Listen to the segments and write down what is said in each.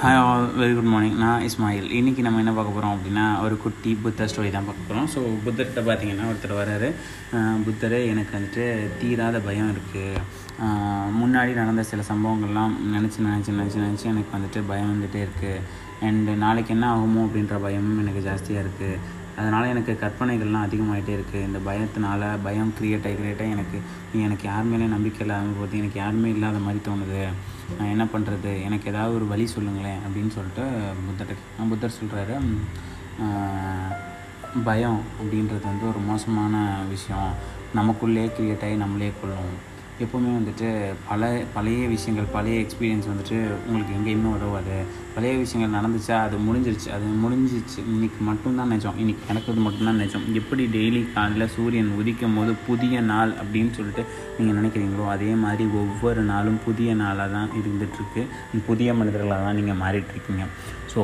Hi all very good morning நான் இஸ்மாயில். இன்றைக்கி நம்ம என்ன பார்க்க போகிறோம் அப்படின்னா ஒரு குட்டி புத்தர் ஸ்டோரி தான் பார்க்க போகிறோம் ஸோ புத்தர்கிட்ட பார்த்தீங்கன்னா ஒருத்தர் வராரு புத்தர் எனக்கு வந்துட்டு தீராத பயம் இருக்குது முன்னாடி நடந்த சில சம்பவங்கள்லாம் நினச்சி நினச்சி நினச்சி நினச்சி எனக்கு வந்துட்டு பயம் வந்துகிட்டே இருக்குது அண்டு நாளைக்கு என்ன ஆகுமோ அப்படின்ற பயமும் எனக்கு ஜாஸ்தியாக இருக்குது அதனால் எனக்கு கற்பனைகள்லாம் அதிகமாகிட்டே இருக்குது இந்த பயத்தினால பயம் க்ரியேட் ஆகி க்ரியேட்டாக எனக்கு எனக்கு யார் மேலே நம்பிக்கை இல்லாத போகுது எனக்கு யாருமே இல்லாத மாதிரி தோணுது. நான் என்ன பண்ணுறது எனக்கு ஏதாவது ஒரு வழி சொல்லுங்களேன் அப்படின்னு சொல்லிட்டு புத்தர்கிட்ட புத்தர் சொல்கிறாரு பயம் அப்படின்றது வந்து ஒரு மோசமான விஷயம். நமக்குள்ளே க்ரியேட் ஆகி நம்மளே கொள்ளும். எப்போவுமே வந்துட்டு பல பழைய விஷயங்கள் பழைய எக்ஸ்பீரியன்ஸ் வந்துட்டு உங்களுக்கு எங்கேயுமே உதவாது. பழைய விஷயங்கள் நடந்துச்சா அது முடிஞ்சிருச்சு. அது முடிஞ்சிச்சு. இன்றைக்கி மட்டும்தான் நிஜம். இன்றைக்கி நடக்கிறது மட்டும்தான் நிஜம். எப்படி டெய்லி காலையில் சூரியன் உதிக்கும் போது புதிய நாள் அப்படின்னு சொல்லிட்டு நீங்கள் நினைக்கிறீங்களோ அதே மாதிரி ஒவ்வொரு நாளும் புதிய நாளாக தான் இருந்துகிட்ருக்கு புதிய மனிதர்களாக தான் நீங்கள் மாறிட்டுருக்கீங்க ஸோ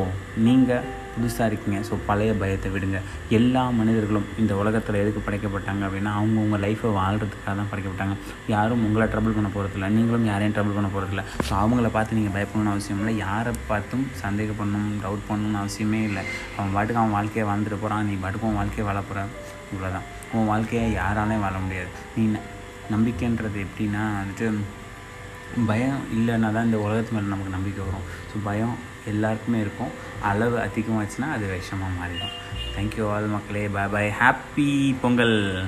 நீங்கள் புதுசாக இருக்கீங்க. ஸோ பழைய பயத்தை விடுங்க. எல்லா மனிதர்களும் இந்த உலகத்தில் எதுக்கு படைக்கப்பட்டாங்க அப்படின்னா அவங்கவுங்க லைஃப்பை வாழ்கிறதுக்காக தான் படைக்கப்பட்டாங்க. யாரும் உங்களை ட்ரபிள் பண்ண போகிறதில்ல நீங்களும் யாரையும் ட்ரபிள் பண்ண போகிறதில்ல ஸோ அவங்கள பார்த்து நீங்கள் பயப்படணும்னு அவசியம் இல்லை. யாரை பார்த்தும் சந்தேகப்படணும் டவுட் பண்ணணும்னு அவசியமே இல்லை. அவன் பாட்டுக்கு அவன் வாழ்க்கையை வாழ்ந்துட்டு போகிறான் நீ பாட்டுக்கு உன் வாழ்க்கையை வாழ போகிற இவ்வளோதான் உன் வாழ்க்கையை யாராலையும் வாழ முடியாது. நீ நம்பிக்கைன்றது எப்படின்னா வந்துட்டு பயம் இல்லைன்னா தான் இந்த உலகத்து மேலே நமக்கு நம்பிக்கை வரும். ஸோ பயம் எல்லாருக்குமே இருக்கும். அளவு அதிகமாகச்சுன்னா அது விஷமாக மாறிடும். தேங்க்யூ ஆல் மக்களே. Bye bye happy Pongal.